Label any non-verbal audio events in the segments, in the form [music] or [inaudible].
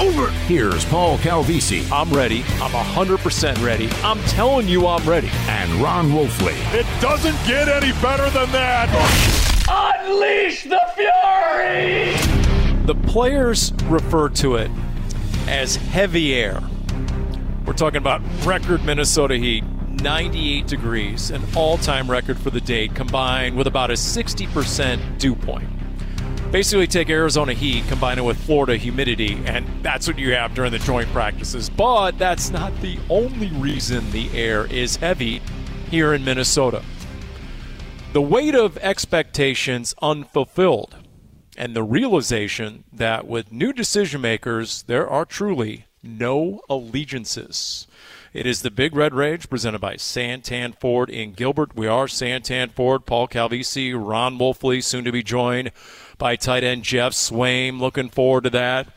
over. Here's Paul Calvisi I'm ready. I'm 100% ready. I'm telling you I'm ready. and Ron Wolfley. It doesn't get any better than that. Unleash the fury! The players refer to it as heavy air. We're talking about record Minnesota heat, 98 degrees, an all time record for the date, combined with about a 60% dew point. Basically, take Arizona heat, combine it with Florida humidity, and that's what you have during the joint practices. But that's not the only reason the air is heavy here in Minnesota. The weight of expectations unfulfilled and the realization that with new decision makers there are truly no allegiances. It is the big red rage presented by santan ford in gilbert. We are santan ford. Paul calvisi ron wolfley soon to be joined by tight end geoff swaim. Looking forward to that.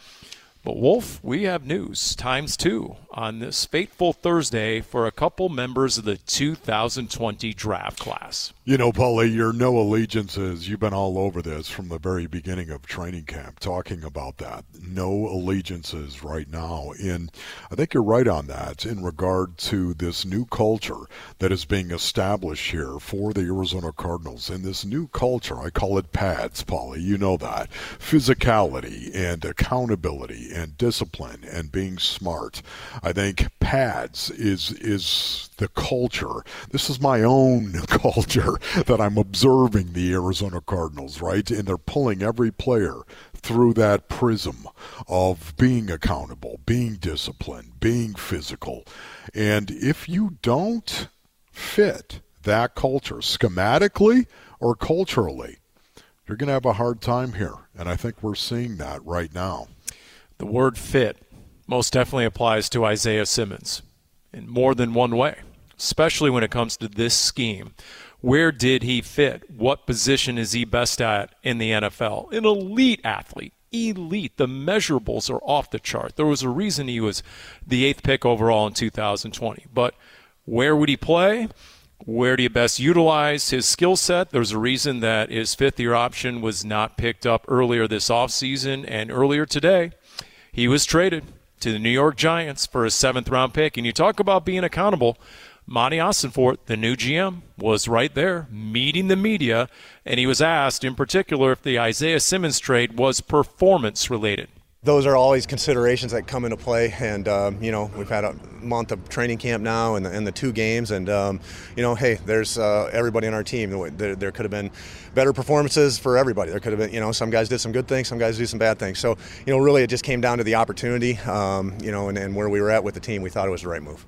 But wolf we have news. Times two on this fateful thursday for a couple members of the 2020 draft class You know, Paulie, your no allegiances, you've been all over this from the very beginning of training camp, talking about that. No allegiances right now. And I think you're right on that in regard to this new culture that is being established here for the Arizona Cardinals. And this new culture, I call it PADS, Paulie, you know that. Physicality and accountability and discipline and being smart. I think PADS is is the culture. This is my own [laughs] culture that I'm observing the Arizona Cardinals, right? And they're pulling every player through that prism of being accountable, being disciplined, being physical. And if you don't fit that culture schematically or culturally, you're going to have a hard time here. And I think we're seeing that right now. The word fit most definitely applies to Isaiah Simmons in more than one way, especially when it comes to this scheme. Where did he fit? What position is he best at in the NFL? An elite athlete. Elite. The measurables are off the chart. There was a reason he was the eighth pick overall in 2020. But where would he play? Where do you best utilize his skill set? There's a reason that his fifth year option was not picked up earlier this offseason and earlier today. He was traded to the New York Giants for a seventh round pick. And you talk about being accountable. Monti Ossenfort, the new GM, was right there meeting the media, and he was asked in particular if the Isaiah Simmons trade was performance related. Those are always considerations that come into play. And um, you know, we've had a month of training camp now, and the, and the two games. And um, you know, hey, there's uh, everybody on our team. There, there could have been better performances for everybody. There could have been, you know, some guys did some good things, some guys do some bad things. So you know, really, it just came down to the opportunity. Um, you know, and, and where we were at with the team, we thought it was the right move.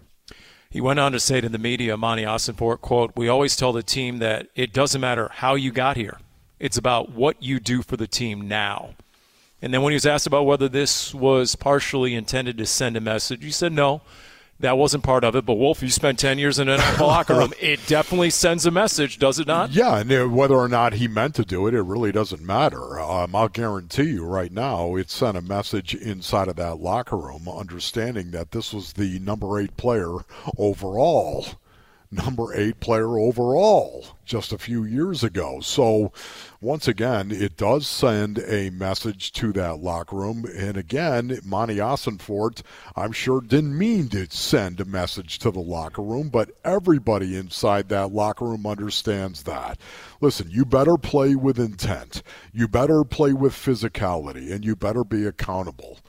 He went on to say to the media, Monti Ossenfort, quote, We always tell the team that it doesn't matter how you got here. It's about what you do for the team now. And then when he was asked about whether this was partially intended to send a message, he said no, that wasn't part of it. But Wolf, you spent 10 years in an NFL [laughs] locker room. It definitely sends a message, does it not? Yeah, and whether or not he meant to do it, it really doesn't matter. Um, I'll guarantee you right now, it sent a message inside of that locker room, understanding that this was the number eight player overall. Number eight player overall just a few years ago. So, once again, it does send a message to that locker room. And again, Monti Ossenfort, I'm sure, didn't mean to send a message to the locker room, but everybody inside that locker room understands that. Listen, you better play with intent, you better play with physicality, and you better be accountable.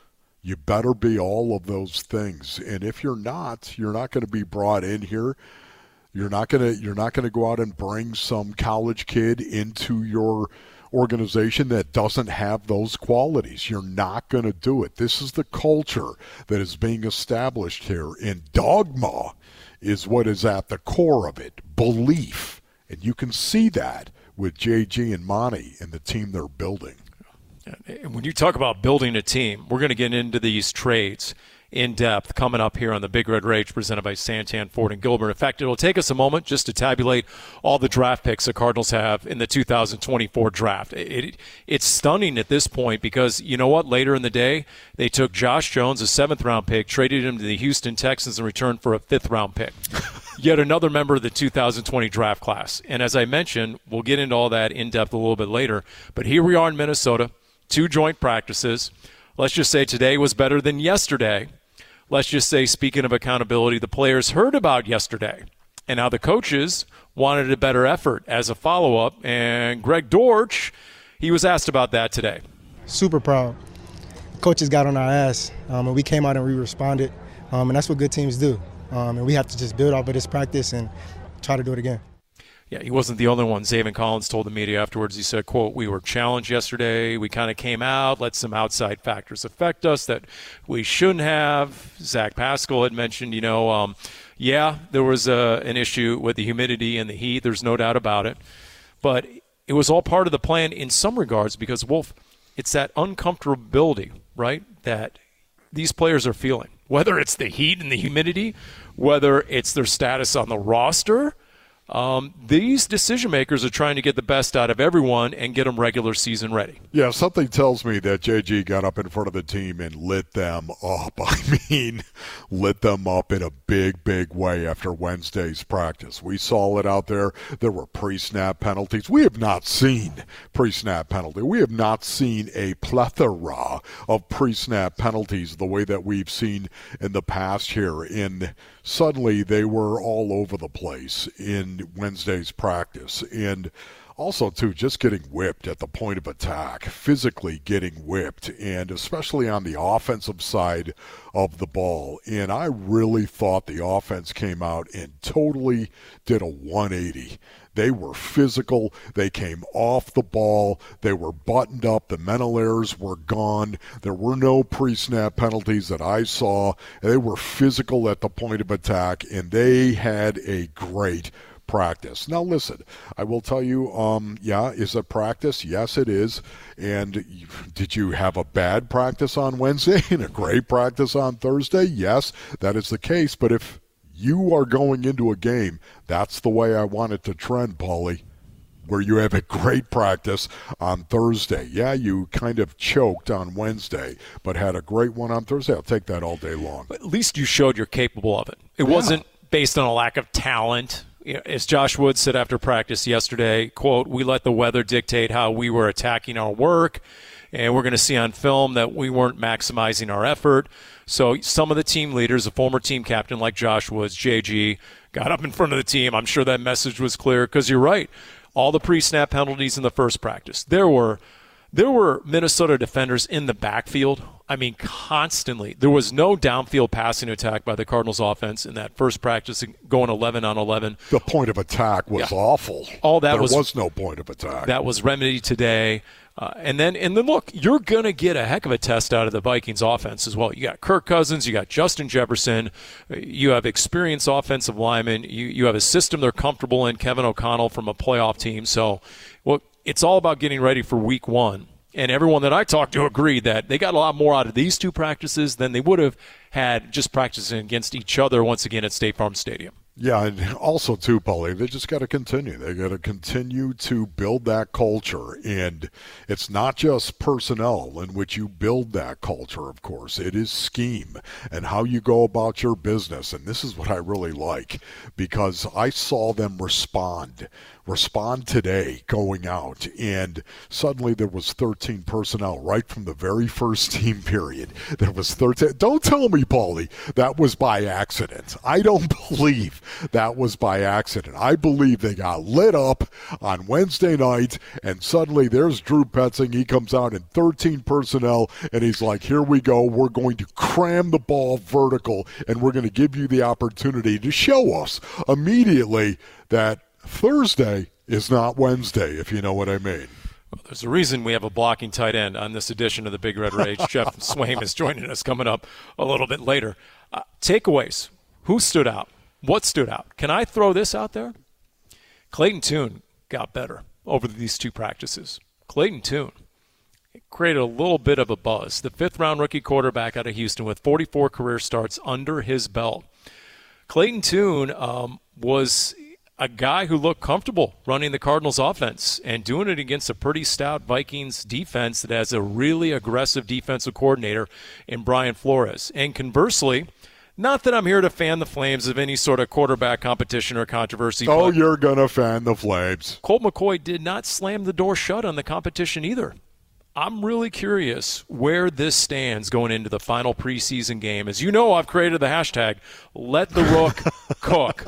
You better be all of those things. And if you're not, you're not going to be brought in here. You're not to you're not to go out and bring some college kid into your organization that doesn't have those qualities. You're not going to do it. This is the culture that is being established here, and dogma is what is at the core of it belief. And you can see that with JG and Monti and the team they're building. And when you talk about building a team, we're going to get into these trades in depth coming up here on the Big Red Rage presented by Santan Ford and Gilbert. In fact, it'll take us a moment just to tabulate all the draft picks the Cardinals have in the 2024 draft. It, it, it's stunning at this point because you know what? Later in the day, they took Josh Jones, a seventh round pick, traded him to the Houston Texans in return for a fifth round pick. [laughs] Yet another member of the 2020 draft class. And as I mentioned, we'll get into all that in depth a little bit later. But here we are in Minnesota, two joint practices. Let's just say today was better than yesterday let's just say, speaking of accountability, the players heard about yesterday. And now the coaches wanted a better effort as a follow up. And Greg Dortch, he was asked about that today. Super proud. Coaches got on our ass, um, and we came out and we responded. Um, and that's what good teams do. Um, and we have to just build off of this practice and try to do it again yeah, he wasn't the only one. Zaven Collins told the media afterwards. He said, "quote We were challenged yesterday. We kind of came out, let some outside factors affect us that we shouldn't have." Zach Pascal had mentioned, you know, um, yeah, there was uh, an issue with the humidity and the heat. There's no doubt about it, but it was all part of the plan in some regards because Wolf, it's that uncomfortability, right? That these players are feeling, whether it's the heat and the humidity, whether it's their status on the roster um, these decision makers are trying to get the best out of everyone and get them regular season ready. Yeah, something tells me that JG got up in front of the team and lit them up. [laughs] I mean, lit them up in a big, big way after Wednesday's practice. We saw it out there. There were pre snap penalties. We have not seen pre snap penalty. We have not seen a plethora of pre snap penalties the way that we've seen in the past here in suddenly they were all over the place in Wednesday's practice. And also, too, just getting whipped at the point of attack, physically getting whipped, and especially on the offensive side of the ball. And I really thought the offense came out and totally did a 180. They were physical. They came off the ball. They were buttoned up. The mental errors were gone. There were no pre snap penalties that I saw. They were physical at the point of attack, and they had a great practice. Now, listen, I will tell you, um, yeah, is it practice? Yes, it is. And did you have a bad practice on Wednesday [laughs] and a great practice on Thursday? Yes, that is the case. But if you are going into a game. That's the way I want it to trend, Paulie. Where you have a great practice on Thursday. Yeah, you kind of choked on Wednesday, but had a great one on Thursday. I'll take that all day long. At least you showed you're capable of it. It yeah. wasn't based on a lack of talent. As Josh Woods said after practice yesterday, quote, we let the weather dictate how we were attacking our work, and we're going to see on film that we weren't maximizing our effort. So some of the team leaders, a former team captain like Josh Woods, JG, got up in front of the team. I'm sure that message was clear because you're right. All the pre-snap penalties in the first practice. There were there were Minnesota defenders in the backfield. I mean, constantly. There was no downfield passing attack by the Cardinals offense in that first practice, going 11 on 11. The point of attack was yeah. awful. All that there was, was no point of attack. That was remedied today. Uh, and then, and then, look, you're going to get a heck of a test out of the Vikings offense as well. You got Kirk Cousins, you got Justin Jefferson, you have experienced offensive linemen, you you have a system they're comfortable in. Kevin O'Connell from a playoff team, so well, it's all about getting ready for Week One. And everyone that I talked to agreed that they got a lot more out of these two practices than they would have had just practicing against each other once again at State Farm Stadium. Yeah, and also too, Paulie, they just got to continue. They got to continue to build that culture, and it's not just personnel in which you build that culture. Of course, it is scheme and how you go about your business, and this is what I really like because I saw them respond respond today going out. And suddenly there was 13 personnel right from the very first [laughs] team period. There was 13 don't tell me paulie that was by accident. I don't [laughs] believe that was by accident. I believe they got lit up on wednesday night and suddenly there's drew petzing he comes out in 13 personnel and he's like here we go. We're going to cram the ball vertical and we're going to give you the opportunity to show us immediately that Thursday is not Wednesday, if you know what I mean. Well, there's a reason we have a blocking tight end on this edition of the Big Red Rage. [laughs] Geoff Swaim is joining us coming up a little bit later. Uh, takeaways. Who stood out? What stood out? Can I throw this out there? Clayton Tune got better over these two practices. Clayton Tune created a little bit of a buzz. The fifth round rookie quarterback out of Houston with 44 career starts under his belt. Clayton Tune um, was a guy who looked comfortable running the Cardinals offense and doing it against a pretty stout Vikings defense that has a really aggressive defensive coordinator in Brian Flores. And conversely, not that I'm here to fan the flames of any sort of quarterback competition or controversy. Oh, you're going to fan the flames. Colt McCoy did not slam the door shut on the competition either. I'm really curious where this stands going into the final preseason game. As you know, I've created the hashtag "Let the Rook [laughs] Cook."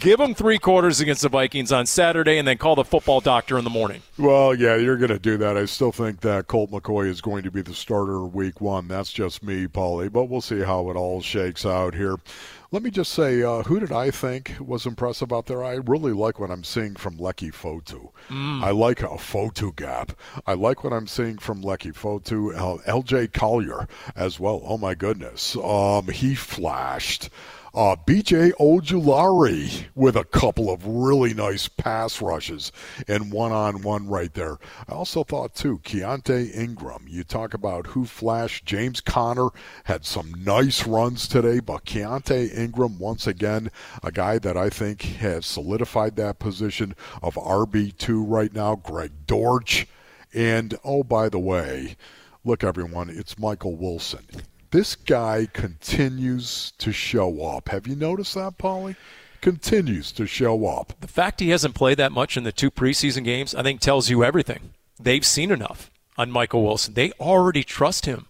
Give them three quarters against the Vikings on Saturday, and then call the football doctor in the morning. Well, yeah, you're going to do that. I still think that Colt McCoy is going to be the starter week one. That's just me, Paulie, but we'll see how it all shakes out here. Let me just say, uh, who did I think was impressive out there? I really like what I'm seeing from Leki Fotu. Mm. I like a Fotu gap. I like what I'm seeing from Leki Fotu. Uh, LJ Collier as well. Oh my goodness, um, he flashed. Uh, BJ Ojulari with a couple of really nice pass rushes and one on one right there. I also thought, too, Keaontay Ingram. You talk about who flashed. James Conner had some nice runs today, but Keaontay Ingram, once again, a guy that I think has solidified that position of RB2 right now. Greg Dortch. And, oh, by the way, look, everyone, it's Michael Wilson this guy continues to show up. Have you noticed that, Paulie? Continues to show up. The fact he hasn't played that much in the two preseason games, I think, tells you everything. They've seen enough on Michael Wilson. They already trust him.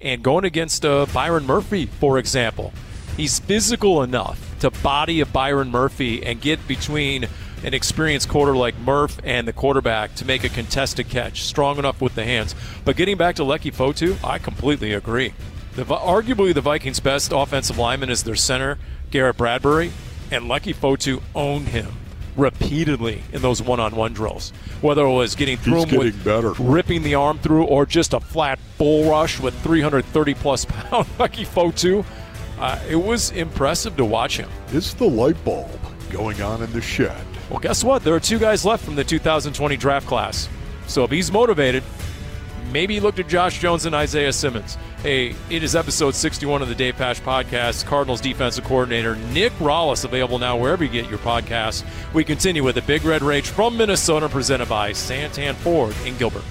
And going against uh, Byron Murphy, for example, he's physical enough to body a Byron Murphy and get between an experienced quarter like Murph and the quarterback to make a contested catch, strong enough with the hands. But getting back to Leki Fotu, I completely agree. The, arguably the Vikings' best offensive lineman is their center, Garrett Bradbury, and Leki Fotu owned him repeatedly in those one-on-one drills. Whether it was getting through He's him with better. ripping the arm through, or just a flat bull rush with 330 plus [laughs] pound Leki Fotu, uh, it was impressive to watch him. It's the light bulb going on in the shed. Well, guess what? There are two guys left from the 2020 draft class. So if he's motivated, maybe looked at Josh Jones and Isaiah Simmons. Hey, it is episode 61 of the Dave Pasch podcast. Cardinals defensive coordinator Nick Rallis available now wherever you get your podcasts. We continue with the Big Red Rage from Minnesota, presented by Santan Ford in Gilbert.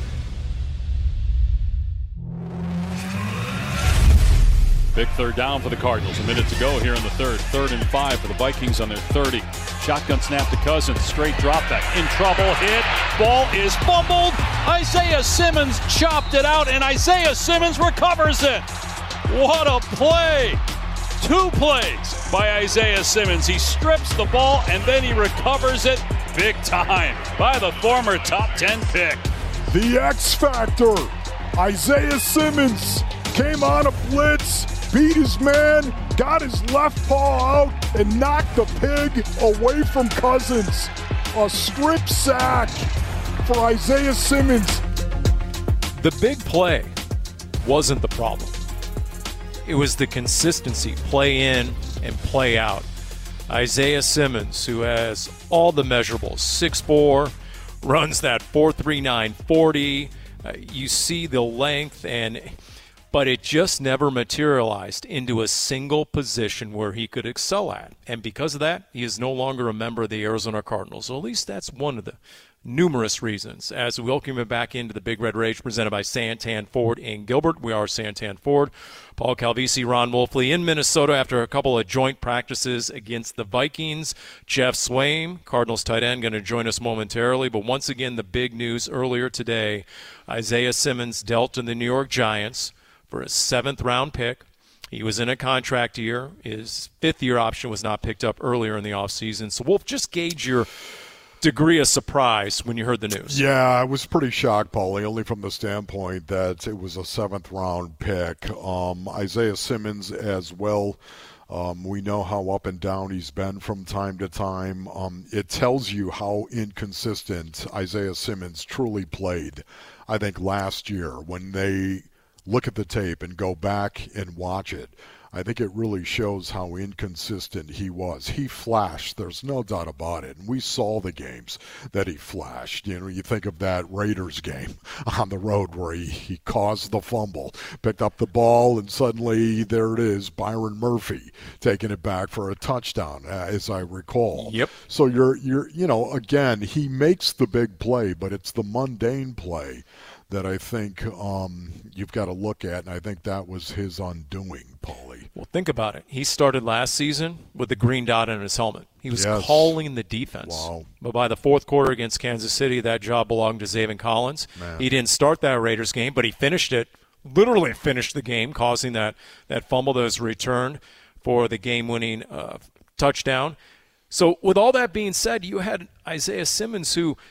Big third down for the Cardinals. A minute to go here in the third. Third and five for the Vikings on their 30. Shotgun snap to Cousins. Straight drop back. In trouble. Hit. Ball is fumbled. Isaiah Simmons chopped it out, and Isaiah Simmons recovers it. What a play! Two plays by Isaiah Simmons. He strips the ball and then he recovers it big time by the former top 10 pick. The X Factor, Isaiah Simmons, came on a blitz beat his man, got his left paw out, and knocked the pig away from Cousins. A strip sack for Isaiah Simmons. The big play wasn't the problem. It was the consistency, play in and play out. Isaiah Simmons, who has all the measurables, 6'4, runs that 4.3940. Uh, you see the length and but it just never materialized into a single position where he could excel at. And because of that, he is no longer a member of the Arizona Cardinals. So at least that's one of the numerous reasons. As we welcome him back into the Big Red Rage presented by Santan Ford in Gilbert. We are Santan Ford. Paul Calvisi, Ron Wolfley in Minnesota after a couple of joint practices against the Vikings. Geoff Swaim, Cardinals tight end, going to join us momentarily. But once again, the big news earlier today Isaiah Simmons dealt to the New York Giants for a seventh round pick. He was in a contract year. His fifth year option was not picked up earlier in the offseason. So, Wolf, just gauge your degree of surprise when you heard the news. Yeah, I was pretty shocked, Paulie, only from the standpoint that it was a seventh round pick. Um, Isaiah Simmons as well Um, we know how up and down he's been from time to time. Um, it tells you how inconsistent Isaiah Simmons truly played. I think last year when they look at the tape and go back and watch it. I think it really shows how inconsistent he was. He flashed, there's no doubt about it. And we saw the games that he flashed. You know, you think of that Raiders game [laughs] on the road where he, he caused the fumble, picked up the ball, and suddenly there it is, Byron Murphy taking it back for a touchdown, uh, as I recall. Yep. So you're you're you know, again, he makes the big play, but it's the mundane play that I think um, you've got to look at, and I think that was his undoing, Paulie. Well, think about it. He started last season with the green dot in his helmet. He was yes. calling the defense. Wow. But by the fourth quarter against Kansas City, that job belonged to Zaven Collins. Man. He didn't start that Raiders game, but he finished it, literally finished the game, causing that, that fumble that was returned for the game winning uh, touchdown. So, with all that being said, you had Isaiah Simmons, who –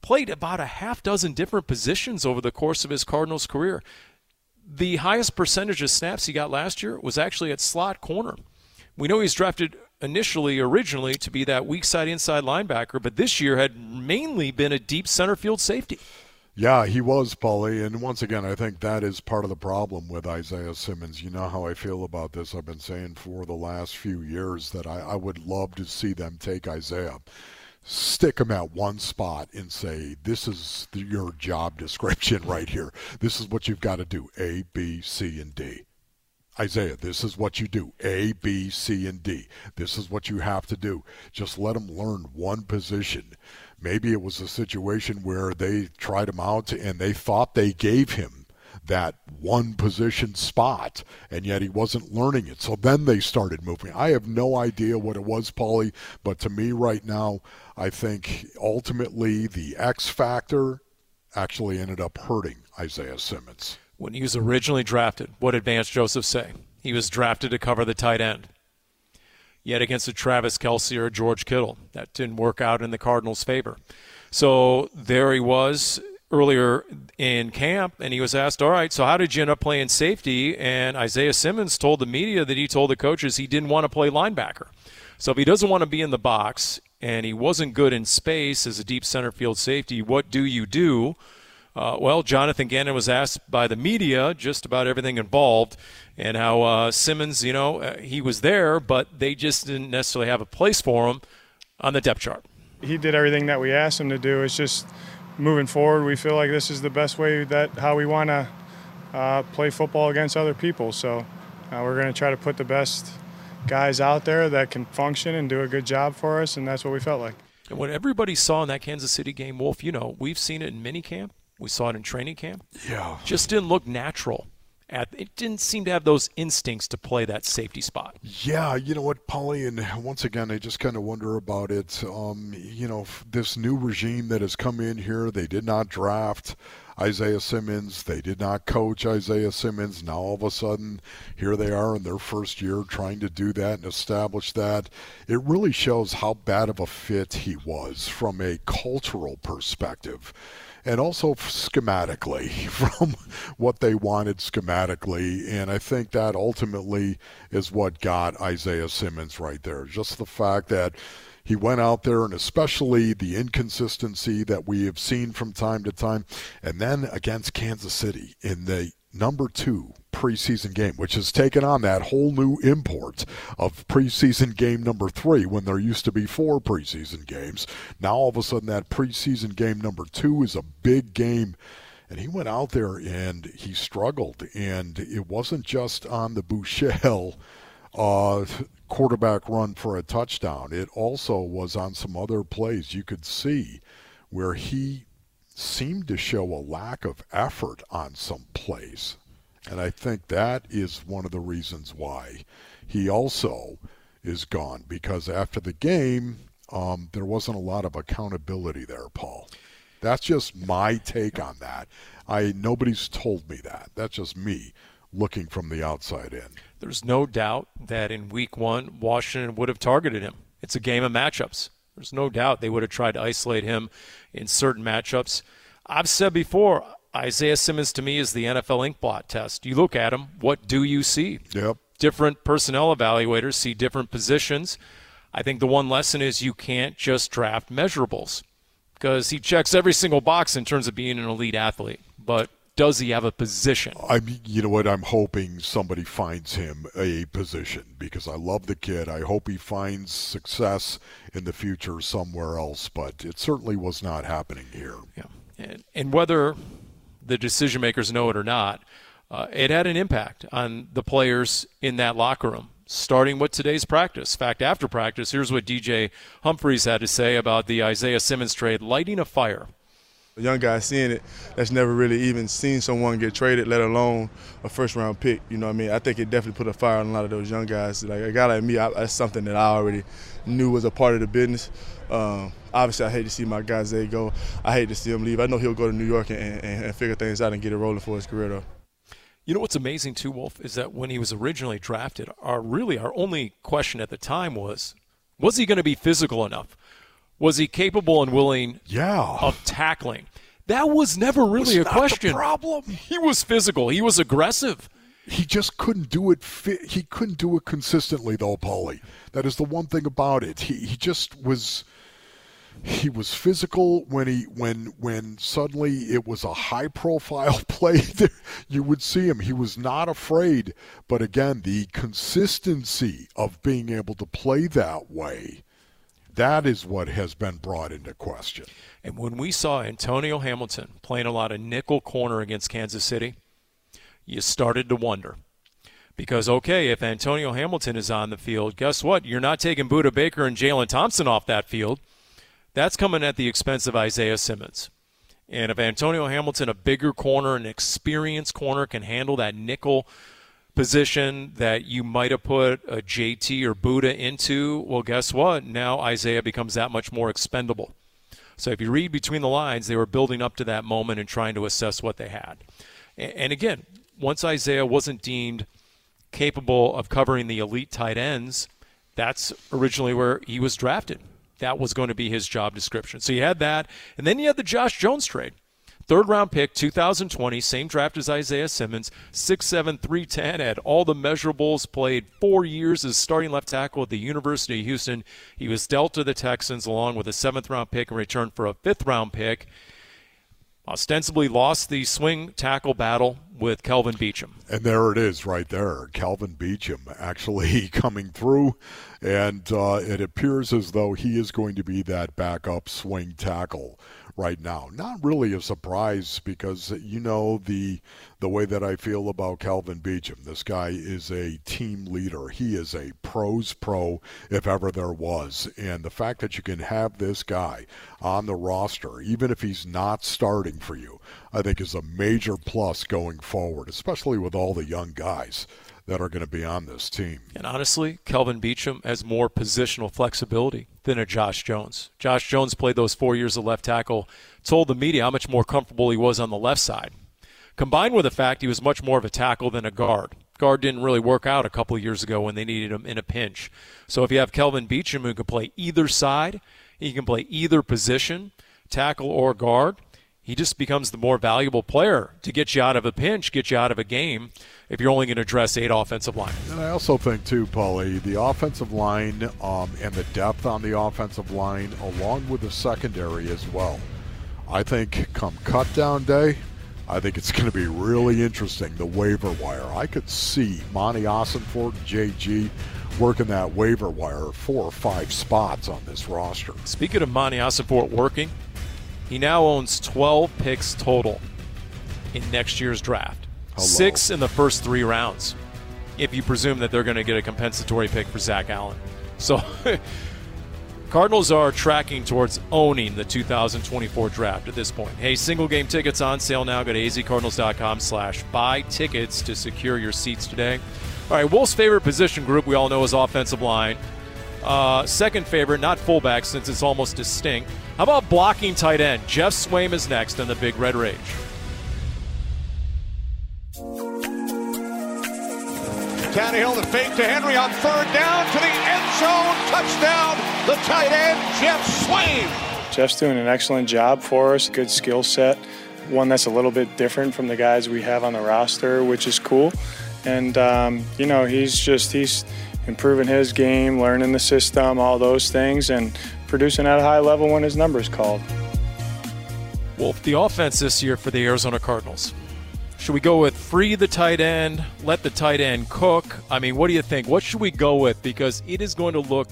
played about a half dozen different positions over the course of his Cardinals career. The highest percentage of snaps he got last year was actually at slot corner. We know he's drafted initially, originally, to be that weak side inside linebacker, but this year had mainly been a deep center field safety. Yeah, he was, Paulie. And once again, I think that is part of the problem with Isaiah Simmons. You know how I feel about this. I've been saying for the last few years that I, I would love to see them take Isaiah stick him at one spot and say, this is your job description [laughs] right here. This is what you've got to do A, B, C, and D. Isaiah, this is what you do A, B, C, and D. This is what you have to do. Just let him learn one position. Maybe it was a situation where they tried him out and they thought they gave him that one position spot, and yet he wasn't learning it. So then they started moving. I have no idea what it was, Paulie, but to me right now, I think ultimately the X factor actually ended up hurting Isaiah Simmons. When he was originally drafted, what did Vance Joseph say? He was drafted to cover the tight end. Yet against a Travis Kelce or George Kittle, that didn't work out in the Cardinals' favor. So there he was earlier in camp, and he was asked, All right, so how did you end up playing safety? And Isaiah Simmons told the media that he told the coaches he didn't want to play linebacker. So if he doesn't want to be in the box and he wasn't good in space as a deep center field safety, what do you do? Uh, well, Jonathan Gannon was asked by the media just about everything involved and how uh, Simmons, you know, uh, he was there, but they just didn't necessarily have a place for him on the depth chart. He did everything that we asked him to do. It's just moving forward, we feel like this is the best way that how we want to uh, play football against other people. So uh, we're going to try to put the best guys out there that can function and do a good job for us, and that's what we felt like. And what everybody saw in that Kansas City game, Wolf, you know, we've seen it in minicamp, we saw it in training camp. Yeah, just didn't look natural at, it didn't seem to have those instincts to play that safety spot. Yeah, you know what, Paulie, and once again, I just kind of wonder about it. Um, you know, this new regime that has come in here, they did not draft Isaiah Simmons. They did not coach Isaiah Simmons. Now all of a sudden, here they are in their first year trying to do that and establish that. It really shows how bad of a fit he was from a cultural perspective and also schematically [laughs] from what they wanted schematically. And I think that ultimately is what got Isaiah Simmons right there. Just the fact that he went out there and especially the inconsistency that we have seen from time to time. And then against Kansas City in the number two preseason game, which has taken on that whole new import of preseason game number three when there used to be four preseason games. Now all of a sudden that preseason game number two is a big game. And he went out there and he struggled. And it wasn't just on the Buechele uh, quarterback run for a touchdown. It also was on some other plays you could see where he seemed to show a lack of effort on some plays. And I think that is one of the reasons why he also is gone because after the game, um, there wasn't a lot of accountability there, Paul. That's just my take on that. I nobody's told me that. That's just me looking from the outside in. There's no doubt that in week one, Washington would have targeted him. It's a game of matchups. There's no doubt they would have tried to isolate him in certain matchups. I've said before, Isaiah Simmons to me is the NFL inkblot test. You look at him, what do you see? Yep. different personnel evaluators see different positions. I think the one lesson is you can't just draft measurables because he checks every single box in terms of being an elite athlete. But does he have a position? I mean, you know what? I'm hoping somebody finds him a position because I love the kid. I hope he finds success in the future somewhere else, but it certainly was not happening here. Yeah. And, and whether the decision makers know it or not, uh, it had an impact on the players in that locker room. Starting with today's practice. In fact, after practice, here's what DJ Humphries had to say about the Isaiah Simmons trade lighting a fire a young guy seeing it that's never really even seen someone get traded, let alone a first round pick. You know what I mean? I think it definitely put a fire on a lot of those young guys. Like a guy like me, I, that's something that I already knew was a part of the business. Um, obviously, I hate to see my guy Zay go. I hate to see him leave. I know he'll go to New York and, and, and figure things out and get it rolling for his career, though. You know what's amazing too, Wolf, is that when he was originally drafted, our really our only question at the time was, was he going to be physical enough? Was he capable and willing yeah. of tackling? That was never really was a question. problem. He was physical. He was aggressive. He just couldn't do it. He couldn't do it consistently, though, Paulie. That is the one thing about it. He he just was. He was physical when he when when suddenly it was a high profile [laughs] play. you would see him. He was not afraid. But again, the consistency of being able to play that way that is what has been brought into question. And when we saw Antonio Hamilton playing a lot of nickel corner against Kansas City, you started to wonder. Because, okay, if Antonio Hamilton is on the field, guess what? You're not taking Budda Baker and Jalen Thompson off that field. That's coming at the expense of Isaiah Simmons. And if Antonio Hamilton, a bigger corner, an experienced corner, can handle that nickel position that you might have put a JT or Budda into, well, guess what? Now Isaiah becomes that much more expendable. So if you read between the lines, they were building up to that moment and trying to assess what they had. And again, once Isaiah wasn't deemed capable of covering the elite tight ends, that's originally where he was drafted. That was going to be his job description. So you had that. And then you had the Josh Jones trade. Third round pick, 2020, same draft as Isaiah Simmons, 6'7, 310, had all the measurables, played four years as starting left tackle at the University of Houston. He was dealt to the Texans along with a seventh round pick in return for a fifth round pick. Ostensibly lost the swing tackle battle with Kelvin Beachum. And there it is right there. Kelvin Beachum actually [laughs] coming through. And uh, it appears as though he is going to be that backup swing tackle right now. Not really a surprise because you know the the way that I feel about Kelvin Beachum. This guy is a team leader. He is a pros pro if ever there was. And the fact that you can have this guy on the roster, even if he's not starting for you, I think is a major plus going forward, especially with all the young guys that are going to be on this team. And honestly, Kelvin Beachum has more positional flexibility than a Josh Jones. Josh Jones played those four years of left tackle, told the media how much more comfortable he was on the left side. Combined with the fact he was much more of a tackle than a guard. Guard didn't really work out a couple years ago when they needed him in a pinch. So if you have Kelvin Beachum who can play either side, he can play either position, tackle or guard, he just becomes the more valuable player to get you out of a pinch, get you out of a game if you're only going to address eight offensive line. And I also think, too, Paulie, the offensive line um, and the depth on the offensive line, along with the secondary as well. I think come cut down day, I think it's going to be really interesting, the waiver wire. I could see Monti Ossenfort and JG working that waiver wire four or five spots on this roster. Speaking of Monti Ossenfort working, he now owns 12 picks total in next year's draft. Hello. Six in the first three rounds, if you presume that they're going to get a compensatory pick for Zach Allen. So, [laughs] Cardinals are tracking towards owning the 2024 draft at this point. Hey, single game tickets on sale now. Go to azcardinals.com slash buy tickets to secure your seats today. All right, Wolf's favorite position group we all know is offensive line. Uh, second favorite, not fullback since it's almost distinct. How about blocking tight end? Geoff Swaim is next on the Big Red Rage. Tannehill the fake to Henry on third down to the end zone. Touchdown, the tight end, Geoff Swaim. Geoff's doing an excellent job for us. Good skill set. One that's a little bit different from the guys we have on the roster, which is cool. and um, you know he's just he's improving his game, learning the system, all those things, and producing at a high level when his number's called. Well, the offense this year for the Arizona Cardinals. Should we go with free the tight end, let the tight end cook? I mean, what do you think? What should we go with? Because it is going to look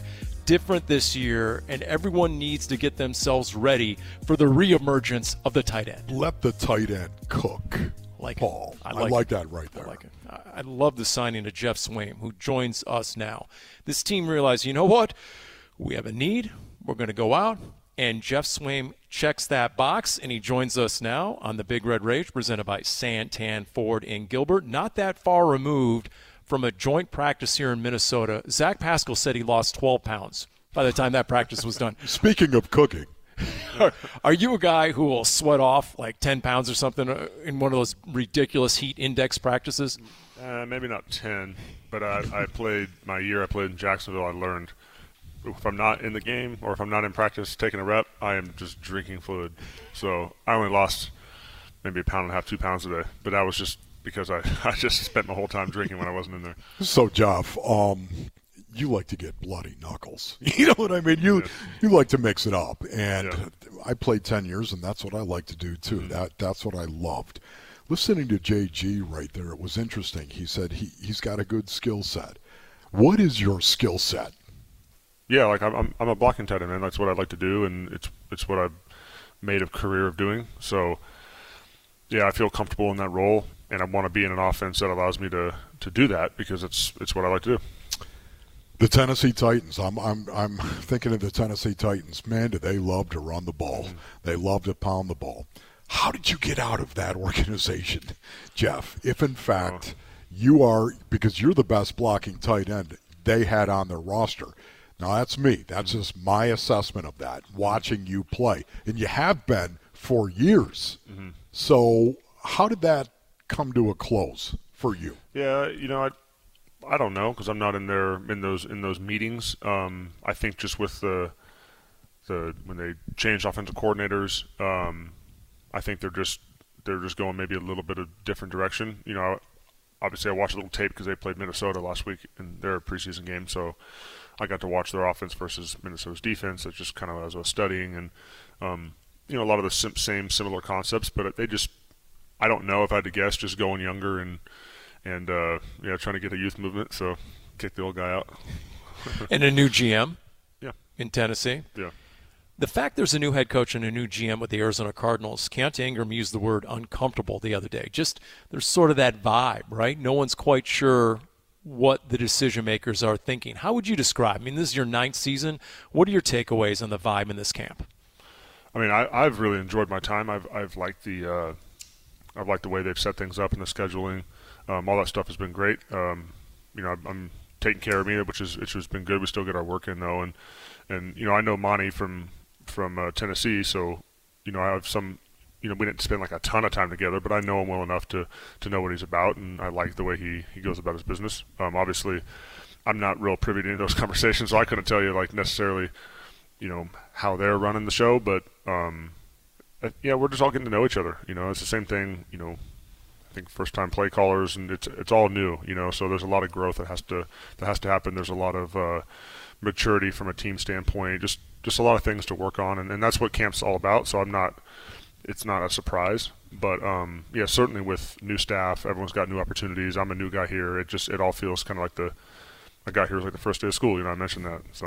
different this year, and everyone needs to get themselves ready for the reemergence of the tight end. Let the tight end cook. Like Paul, I I like, like, that right there. I like it. I love the signing of Geoff Swaim, who joins us now. This team realized, you know what? We have a need. We're going to go out. And Geoff Swaim checks that box, and he joins us now on the Big Red Rage, presented by Santan Ford in Gilbert. Not that far removed from a joint practice here in Minnesota. Zach Pascal said he lost 12 pounds by the time that practice was done. [laughs] Speaking of cooking, Are, [laughs] are you a guy who will sweat off like 10 pounds or something uh, in one of those ridiculous heat index practices? Uh, maybe not 10, but I, I played my year I played in Jacksonville. I learned if I'm not in the game or if I'm not in practice taking a rep, I am just drinking fluid. So I only lost maybe a pound and a half, two pounds a day, but that was just because I, [laughs] I just spent my whole time drinking when I wasn't in there. so Geoff, um, you like to get bloody knuckles. [laughs] You know what I mean? You you like to mix it up, and Yeah. I played ten years, and that's what I like to do too. Mm-hmm. That that's what I loved. Listening to JG right there, it was interesting. He said he he's got a good skill set. What is your skill set? Yeah, like I'm, I'm, I'm a blocking tight end, man. That's what I like to do, and it's it's what I've made a career of doing. So, yeah, I feel comfortable in that role, and I want to be in an offense that allows me to, to do that because it's it's what I like to do. The Tennessee Titans. I'm I'm I'm thinking of the Tennessee Titans. Man, do they love to run the ball? Mm-hmm. They love to pound the ball. How did you get out of that [laughs] organization, Geoff? If in fact you are because you're the best blocking tight end they had on their roster. Now that's me. That's Mm-hmm. just my assessment of that. Watching you play, and you have been for years. Mm-hmm. So how did that come to a close for you? Yeah, you know, I I don't know because I'm not in there in those in those meetings. Um, I think just with the the when they changed offensive coordinators, um, I think they're just they're just going maybe a little bit of different direction. You know, obviously I watched a little tape because they played Minnesota last week in their preseason game, so I got to watch their offense versus Minnesota's defense. That's just kind of as I was studying, and um, you know, a lot of the same similar concepts, but they just I don't know if I had to guess, just going younger and and uh, yeah, trying to get a youth movement. So kick the old guy out. [laughs] and a new GM Yeah. in Tennessee. Yeah. The fact there's a new head coach and a new GM with the Arizona Cardinals, Keaontay Ingram used the word uncomfortable the other day. Just there's sort of that vibe, right? No one's quite sure what the decision makers are thinking. How would you describe? I mean, this is your ninth season. What are your takeaways on the vibe in this camp? I mean, I, I've really enjoyed my time. I've I've liked the uh, I've liked the way they've set things up and the scheduling. Um, all that stuff has been great. Um, you know, I'm, I'm taking care of me, which is which has been good. We still get our work in though, and and you know, I know Monti from from uh, Tennessee, so you know, I have some. You know, we didn't spend like a ton of time together, but I know him well enough to to know what he's about, and I like the way he he goes about his business. Um, obviously, I'm not real privy to any of those [laughs] conversations, so I couldn't tell you like necessarily, you know, how they're running the show. But um, uh, yeah, we're just all getting to know each other. You know, it's the same thing. You know, I think first time play callers, and it's it's all new. You know, so there's a lot of growth that has to that has to happen. There's a lot of uh, maturity from a team standpoint. Just just a lot of things to work on, and, and that's what camp's all about. So I'm not. It's not a surprise, but um, yeah, certainly with new staff, everyone's got new opportunities. I'm a new guy here. It just it all feels kind of like the I got here was like the first day of school. You know, I mentioned that. So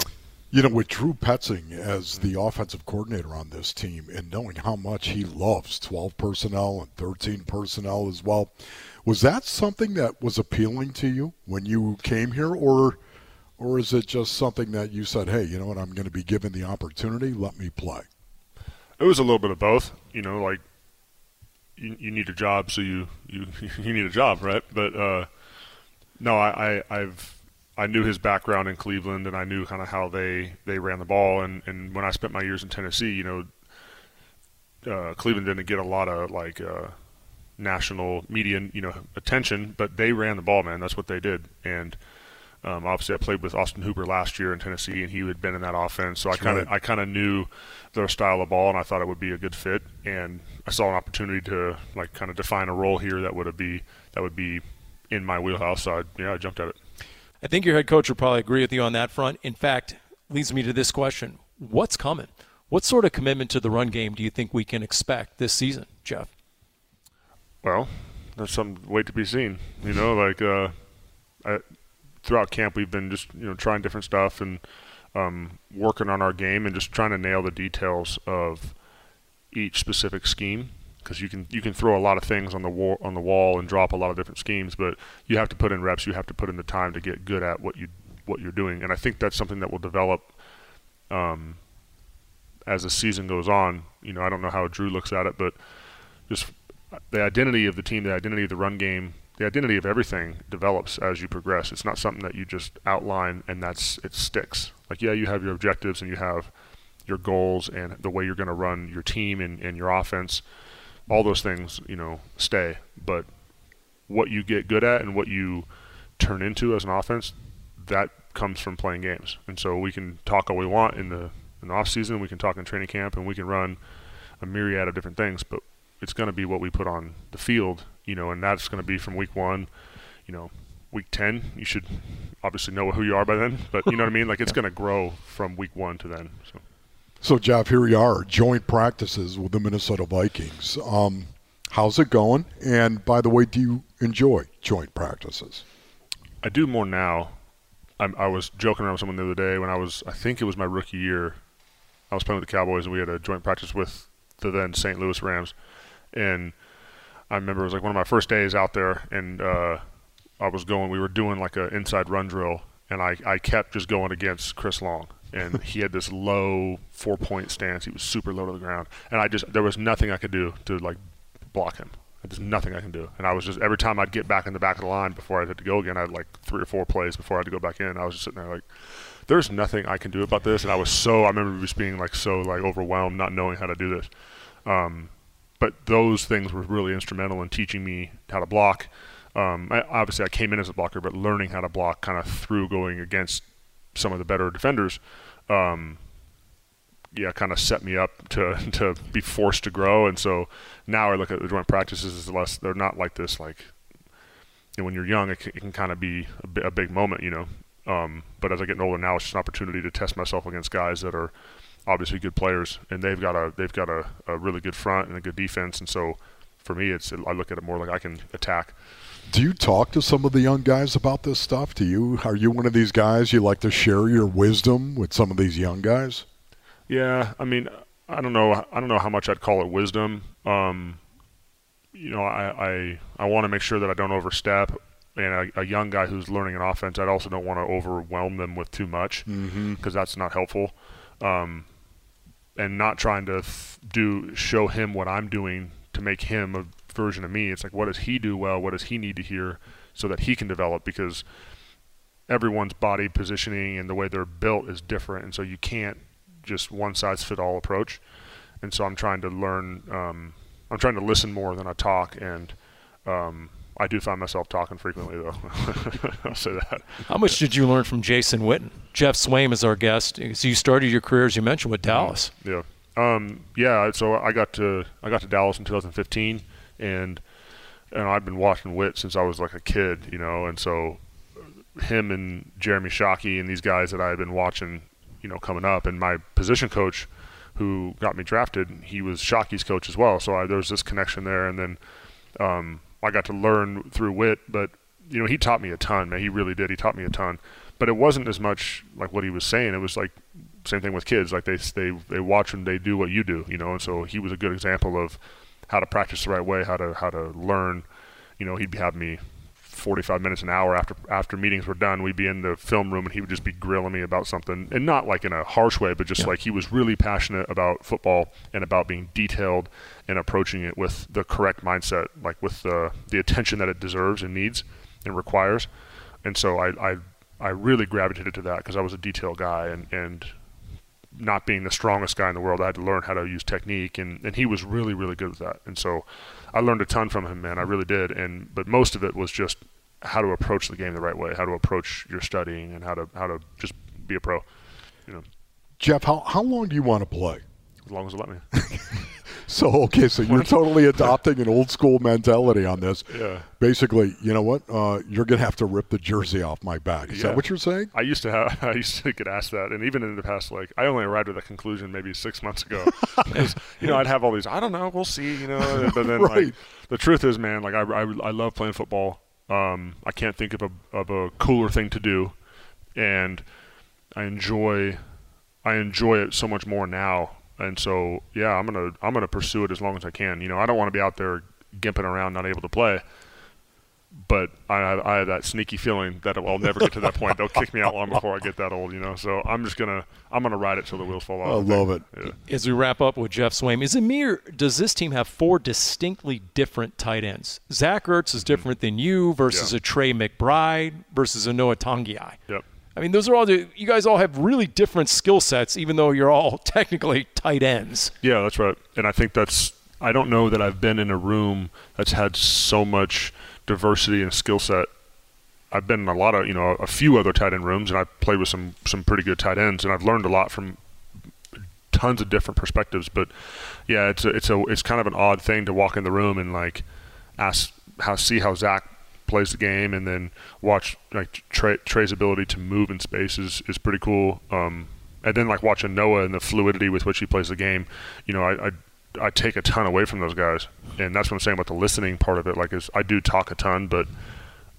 You know, with Drew Petzing as the offensive coordinator on this team and knowing how much he loves 12 personnel and 13 personnel as well, was that something that was appealing to you when you came here or or is it just something that you said, "Hey, you know what, I'm going to be given the opportunity, let me play." it was a little bit of both. You know, like you, you need a job, so you, you [laughs] you need a job, right? But uh, no, I, I I've I knew his background in Cleveland, and I knew kind of how they they ran the ball. And and when I spent my years in Tennessee, you know, uh, Cleveland didn't get a lot of like uh, national media, you know, attention, but they ran the ball, man. That's what they did, and. Um, obviously, I played with Austin Hooper last year in Tennessee, and he had been in that offense. So That's I kind of right. I kind of knew their style of ball, and I thought it would be a good fit. And I saw an opportunity to like kind of define a role here that would be that would be in my wheelhouse. So I, yeah, I jumped at it. I think your head coach would probably agree with you on that front. In fact, leads me to this question: What's coming? What sort of commitment to the run game do you think we can expect this season, Geoff? Well, that's some wait to be seen. You know, like uh, I, throughout camp, we've been just you know trying different stuff and um, working on our game and just trying to nail the details of each specific scheme because you can you can throw a lot of things on the wall on the wall and drop a lot of different schemes, but you have to put in reps. You have to put in the time to get good at what you what you're doing, and I think that's something that will develop um, as the season goes on. You know, I don't know how Drew looks at it, but just the identity of the team, the identity of the run game, the identity of everything develops as you progress. It's not something that you just outline and that's it sticks. Like yeah, you have your objectives and you have your goals and the way you're going to run your team and, and your offense. All those things, you know, stay. But what you get good at and what you turn into as an offense, that comes from playing games. And so we can talk all we want in the in the off season, we can talk in training camp, and we can run a myriad of different things. But it's going to be what we put on the field, you know, and that's going to be from week one, you know, week 10. You should obviously know who you are by then, but you know what I mean? Like it's [laughs] going to grow from week one to then. So. So, Geoff, here we are, joint practices with the Minnesota Vikings. Um, how's it going? And by the way, do you enjoy joint practices? I do more now. I'm, i was joking around with someone the other day when I was, I think it was my rookie year. I was playing with the Cowboys and we had a joint practice with the then St. Louis Rams and I remember it was like one of my first days out there, and uh, I was going. We were doing like an inside run drill, and I I kept just going against Chris Long, and he had this low four point stance. He was super low to the ground, and I just there was nothing I could do to like block him. There's nothing I can do. And I was just every time I'd get back in the back of the line before I had to go again, I had like three or four plays before I had to go back in. I was just sitting there like, there's nothing I can do about this. And I was so I remember just being like so like overwhelmed, not knowing how to do this. Um, but those things were really instrumental in teaching me how to block. Um, I, obviously, I came in as a blocker, but learning how to block kind of through going against some of the better defenders, um, yeah, kind of set me up to [laughs] to be forced to grow. And so now I look at the joint practices as less. They're not like this. Like you know, when you're young, it can, it can kind of be a, a, big moment, you know. Um, but as I get older now, it's just an opportunity to test myself against guys that are obviously good players, and they've got a they've got a, a really good front and a good defense, and so for me, it's I look at it more like I can attack. Do you talk to some of the young guys about this stuff? Do you are you one of these guys you like to share your wisdom with some of these young guys? Yeah, I mean, I don't know, I don't know how much I'd call it wisdom. Um, you know, I I, I want to make sure that I don't overstep. And a, a, young guy who's learning an offense, I also don't want to overwhelm them with too much because mm-hmm. that's not helpful. Um, and not trying to do show him what I'm doing to make him a version of me. It's like what does he do well? What does he need to hear so that he can develop? Because everyone's body positioning and the way they're built is different, and so you can't just one size fit all approach. And so I'm trying to learn. Um, I'm trying to listen more than I talk, and um, I do find myself talking frequently, though. [laughs] I'll say that. How much did you learn from Jason Witten? Geoff Swaim is our guest. So you started your career, as you mentioned, with Dallas. Yeah, um, yeah. So I got to I got to Dallas in 2015, and and I've been watching Witt since I was like a kid, you know. And so him and Jeremy Shockey and these guys that I had been watching, you know, coming up, and my position coach, who got me drafted, he was Shockey's coach as well. So I, there was this connection there, and then. Um, I got to learn through Witt, but you know he taught me a ton, man. He really did. He taught me a ton, but it wasn't as much like what he was saying. It was like same thing with kids. Like they they they watch and they do what you do, you know. And so he was a good example of how to practice the right way, how to how to learn. You know, he'd have me 45 minutes an hour after after meetings were done we'd be in the film room and he would just be grilling me about something and not like in a harsh way but just yeah. like he was really passionate about football and about being detailed and approaching it with the correct mindset like with the the attention that it deserves and needs and requires and so I I, I really gravitated to that because I was a detail guy and and not being the strongest guy in the world I had to learn how to use technique and and he was really really good at that and so I learned a ton from him, man. I really did. And but most of it was just how to approach the game the right way, how to approach your studying, and how to how to just be a pro. You know. Geoff, how how long do you want to play? As long as it let me. [laughs] So okay, so you're totally adopting an old school mentality on this. Yeah. Basically, you know what? Uh, you're gonna have to rip the jersey off my back. Is Yeah. that what you're saying? I used to have, [laughs] I used to get asked that, and even in the past, like I only arrived at that conclusion maybe six months ago. [laughs] you know, I'd have all these, I don't know, we'll see, you know, [laughs] but then Right. like the truth is, man, like I, I, I love playing football. Um, I can't think of a of a cooler thing to do, and I enjoy, I enjoy it so much more now. And so, yeah, I'm gonna I'm gonna pursue it as long as I can. You know, I don't want to be out there gimping around, not able to play but I, I have that sneaky feeling that I'll never get to that point. They'll kick me out long before I get that old, you know. So I'm just gonna I'm gonna ride it till the wheels fall off. I love it. Yeah. As we wrap up with Geoff Swaim, is it me or does this team have four distinctly different tight ends? Zach Ertz is mm-hmm. different than you versus Yeah. a Trey McBride versus a Noah Togiai. Yep. I mean, those are all you guys all have really different skill sets, even though you're all [laughs] technically tight ends. Yeah, that's right. And I think that's I don't know that I've been in a room that's had so much diversity and skill set. I've been in a lot of you know a few other tight end rooms, and I've played with some some pretty good tight ends, and I've learned a lot from tons of different perspectives. But yeah, it's a, it's a it's kind of an odd thing to walk in the room and like ask how see how Zach plays the game, and then watch like Trey, Trey's ability to move in space is, is pretty cool. Um, and then like watching Noah and the fluidity with which he plays the game, you know, I, I I take a ton away from those guys, and that's what I'm saying about the listening part of it. Like, is I do talk a ton, but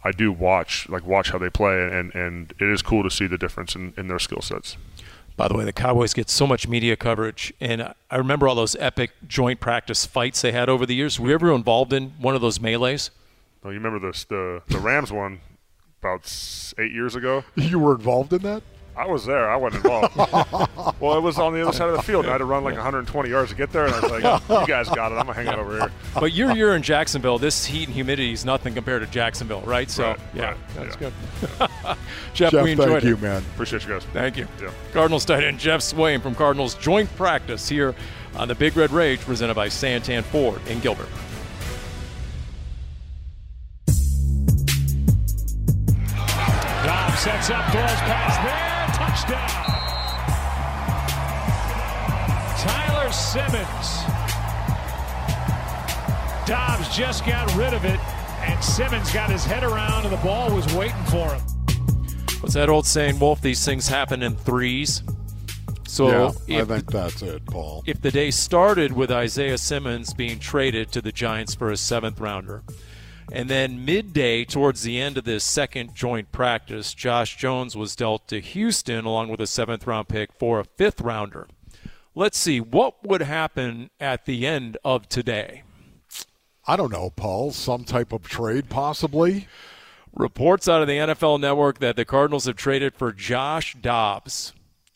I do watch like watch how they play, and and it is cool to see the difference in, in their skill sets. By the way, the Cowboys get so much media coverage, and I remember all those epic joint practice fights they had over the years. Were you ever involved in one of those melees? Oh, you remember this the the Rams one about eight years ago? You were involved in that? I was there. I wasn't involved. [laughs] well, it was on the other side of the field, and I had to run like 120 yards to get there. And I was like, "You guys got it. I'm gonna hang out over here." But you're you're in Jacksonville. This heat and humidity is nothing compared to Jacksonville, right? So Right, yeah, right, that's yeah. good. [laughs] Geoff, Geoff, we enjoyed thank it. you, man. Appreciate you guys. Thank you. Yeah. Cardinals tight end Geoff Swaim from Cardinals Joint Practice here on the Big Red Rage, presented by Santan Ford in Gilbert. Sets up, throws pass there, touchdown. Tyler Simmons. Dobbs just got rid of it, and Simmons got his head around, and the ball was waiting for him. What's that old saying, Wolf? These things happen in threes. So yeah, I if, think that's it, Paul. if the day started with Isaiah Simmons being traded to the Giants for a seventh rounder, and then midday towards the end of this second joint practice, Josh Jones was dealt to Houston along with a seventh round pick for a fifth rounder. Let's see what would happen at the end of today. I don't know, Paul. Some type of trade, possibly. Reports out of the NFL Network that the Cardinals have traded for Josh Dobbs.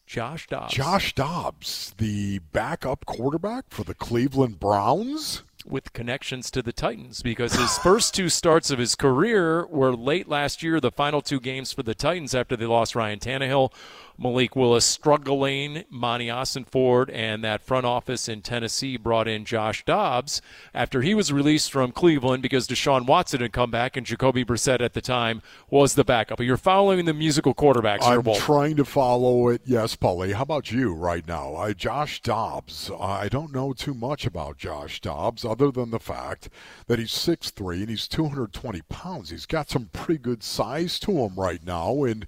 Josh Dobbs. Josh Dobbs, the backup quarterback for the Cleveland Browns. With connections to the Titans because his first two starts of his career were late last year, the final two games for the Titans after they lost Ryan Tannehill, Malik Willis struggling, Monty Ford, and that front office in Tennessee brought in Josh Dobbs after he was released from Cleveland because Deshaun Watson had come back and Jacoby Brissett at the time was the backup. You're following the musical quarterbacks I'm trying to follow it. Yes, Paulie. How about you right now? I, Josh Dobbs. I don't know too much about Josh Dobbs other than the fact that he's 6'3 and he's 220 pounds. He's got some pretty good size to him right now. And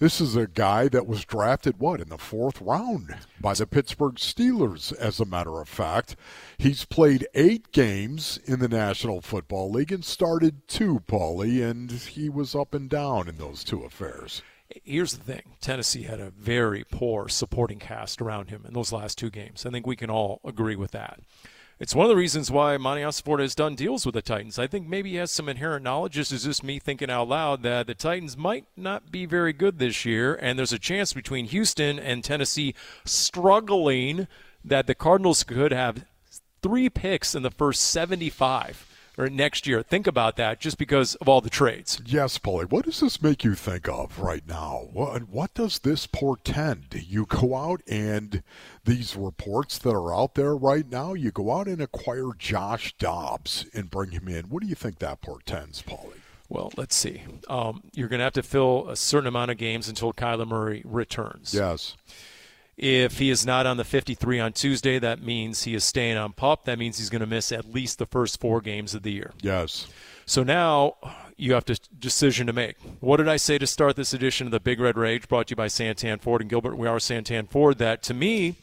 this is a guy that was drafted, what, in the fourth round by the Pittsburgh Steelers, as a matter of fact. He's played eight games in the National Football League and started two, Paulie, and he was up and down in those two affairs. Here's the thing Tennessee had a very poor supporting cast around him in those last two games. I think we can all agree with that. It's one of the reasons why Monti Ossenfort has done deals with the Titans. I think maybe he has some inherent knowledge. This is just me thinking out loud that the Titans might not be very good this year, and there's a chance between Houston and Tennessee struggling that the Cardinals could have three picks in the first 75 or next year. Think about that just because of all the trades. Yes, Paulie. What does this make you think of right now? What, what does this portend? You go out and these reports that are out there right now, you go out and acquire Josh Dobbs and bring him in. What do you think that portends, Paulie? Well, let's see. Um, you're going to have to fill a certain amount of games until Kyler Murray returns. Yes. If he is not on the 53 on Tuesday, that means he is staying on pup. That means he's going to miss at least the first four games of the year. Yes. So now you have a decision to make. What did I say to start this edition of the Big Red Rage brought to you by Santan Ford and Gilbert? We are Santan Ford. That to me,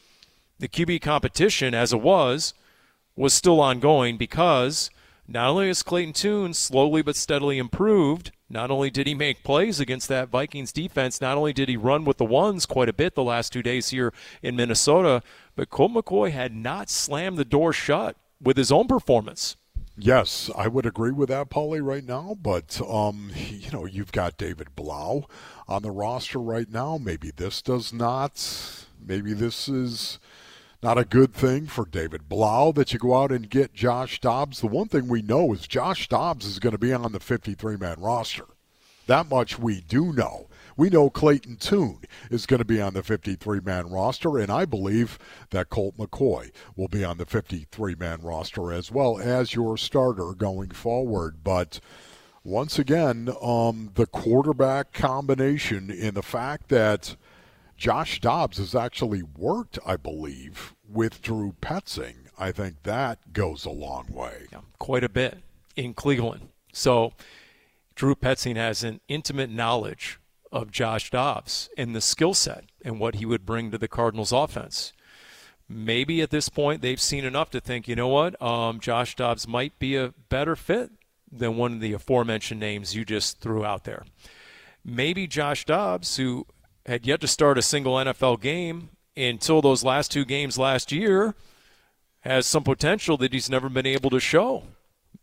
the QB competition as it was was still ongoing because not only has Clayton Tune slowly but steadily improved, not only did he make plays against that Vikings defense, not only did he run with the ones quite a bit the last two days here in Minnesota, but Colt McCoy had not slammed the door shut with his own performance. Yes, I would agree with that, Paulie, right now. But um, you know, you've got David Blough on the roster right now. Maybe this does not. Maybe this is not a good thing for David Blough that you go out and get Josh Dobbs. The one thing we know is Josh Dobbs is going to be on the 53 man roster. That much we do know. We know Clayton Tune is going to be on the 53 man roster, and I believe that Colt McCoy will be on the 53 man roster as well as your starter going forward. But once again, um, the quarterback combination in the fact that Josh Dobbs has actually worked, I believe, with Drew Petzing. I think that goes a long way. Yeah, quite a bit in Cleveland. So Drew Petzing has an intimate knowledge of Josh Dobbs and the skill set and what he would bring to the Cardinals offense. Maybe at this point they've seen enough to think, you know what, um, Josh Dobbs might be a better fit than one of the aforementioned names you just threw out there. Maybe Josh Dobbs, who had yet to start a single NFL game until those last two games last year, has some potential that he's never been able to show.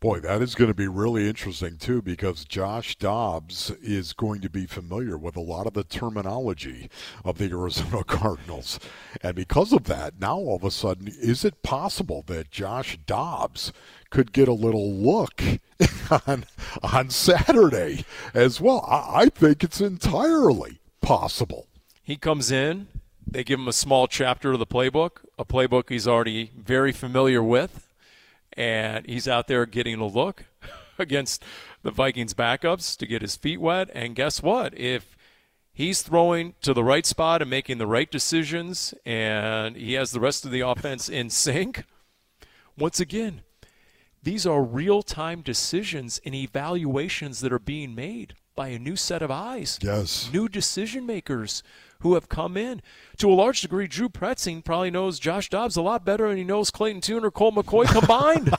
Boy, that is going to be really interesting too because Josh Dobbs is going to be familiar with a lot of the terminology of the Arizona [laughs] Cardinals. And because of that, now all of a sudden, is it possible that Josh Dobbs could get a little look [laughs] on on Saturday as well? I, I think it's entirely possible. He comes in, they give him a small chapter of the playbook, a playbook he's already very familiar with, and he's out there getting a look [laughs] against the Vikings backups to get his feet wet. And guess what? If he's throwing to the right spot and making the right decisions, and he has the rest of the offense in sync, once again, these are real time decisions and evaluations that are being made by a new set of eyes. Yes. New decision makers who have come in. To a large degree, Drew Petzing probably knows Josh Dobbs a lot better than he knows Clayton Tune or Colt McCoy combined.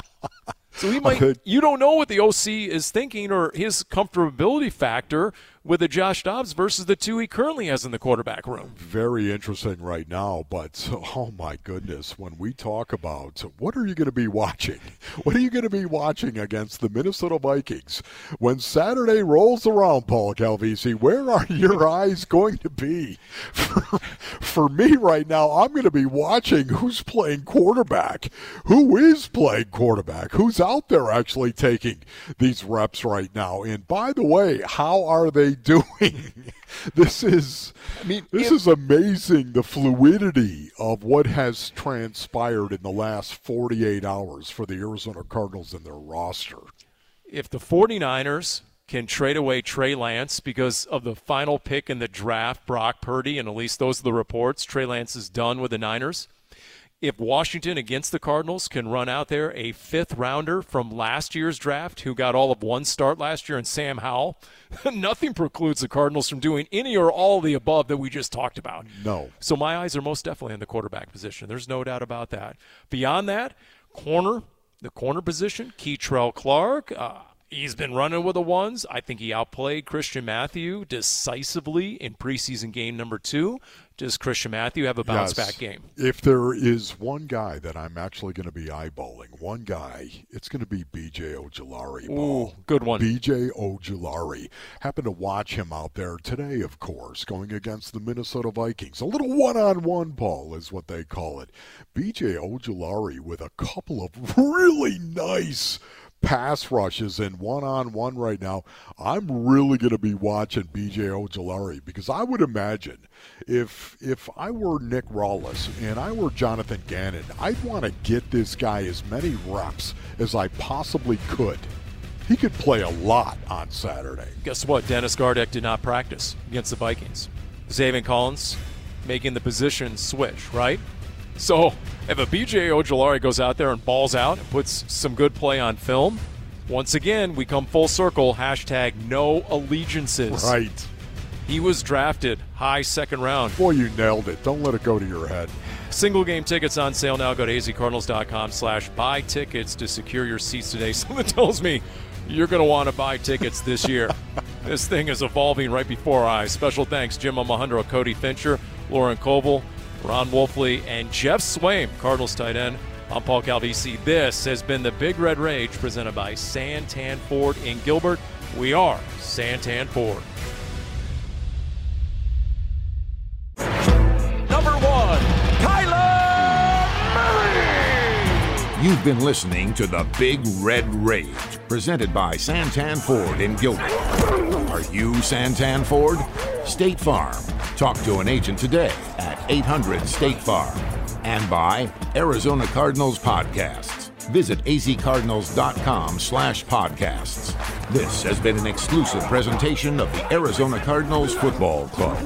[laughs] so he might. You don't know what the OC is thinking or his comfortability factor with the Josh Dobbs versus the two he currently has in the quarterback room. Very interesting right now, but oh my goodness, when we talk about what are you going to be watching? [laughs] What are you going to be watching against the Minnesota Vikings when Saturday rolls around, Paul Calvisi? Where are [laughs] your eyes going to be? [laughs] For, for me right now, I'm going to be watching who's playing quarterback, who is playing quarterback, who's out there actually taking these reps right now. And by the way, how are they doing. [laughs] this is I mean this if, is amazing the fluidity of what has transpired in the last 48 hours for the Arizona Cardinals and their roster. If the 49ers can trade away Trey Lance because of the final pick in the draft, Brock Purdy, and at least those are the reports, Trey Lance is done with the Niners if Washington against the Cardinals can run out there a fifth rounder from last year's draft who got all of one start last year and Sam Howell, [laughs] nothing precludes the Cardinals from doing any or all of the above that we just talked about. No. So my eyes are most definitely on the quarterback position. There's no doubt about that. Beyond that, corner, the corner position, Kei'Trel Clark, uh, He's been running with the ones. I think he outplayed Christian Matthew decisively in preseason game number two. Does Christian Matthew have a bounce yes. back game? If there is one guy that I'm actually going to be eyeballing, one guy, it's going to be B.J. Ojulari. Ooh, good one. B.J. Ojulari. Happened to watch him out there today, of course, going against the Minnesota Vikings. A little one-on-one, Paul, is what they call it. B.J. Ojulari with a couple of really nice pass rushes and one on one right now, I'm really going to be watching BJ Ojulari because I would imagine if if I were Nick Rallis and I were Jonathan Gannon, I'd want to get this guy as many reps as I possibly could. He could play a lot on Saturday. Guess what? Dennis Gardeck did not practice against the Vikings. Zaven Collins making the position switch, right? So if a BJ Ojulari goes out there and balls out and puts some good play on film, once again, we come full circle. Hashtag no allegiances. Right. He was drafted high second round. Boy, you nailed it. Don't let it go to your head. Single game tickets on sale now. Go to azcardinals.com slash buy tickets to secure your seats today. [laughs] Someone tells me you're going to want to buy tickets this year. [laughs] this thing is evolving right before our eyes. Special thanks, Jim Omahundro, Cody Fincher, Lauren Koval, Ron Wolfley, and Geoff Swaim, Cardinals tight end. I'm Paul Calvisi. This has been the Big Red Rage presented by Santan Ford in Gilbert. We are Santan Ford. Number one, Kyler Murray. You've been listening to the Big Red Rage, presented by Santan Ford in Gilbert. Are you Santan Ford? State Farm. Talk to an agent today at 800 State Farm. And by Arizona Cardinals Podcasts. Visit azcardinals.com slash podcasts. This has been an exclusive presentation of the Arizona Cardinals Football Club.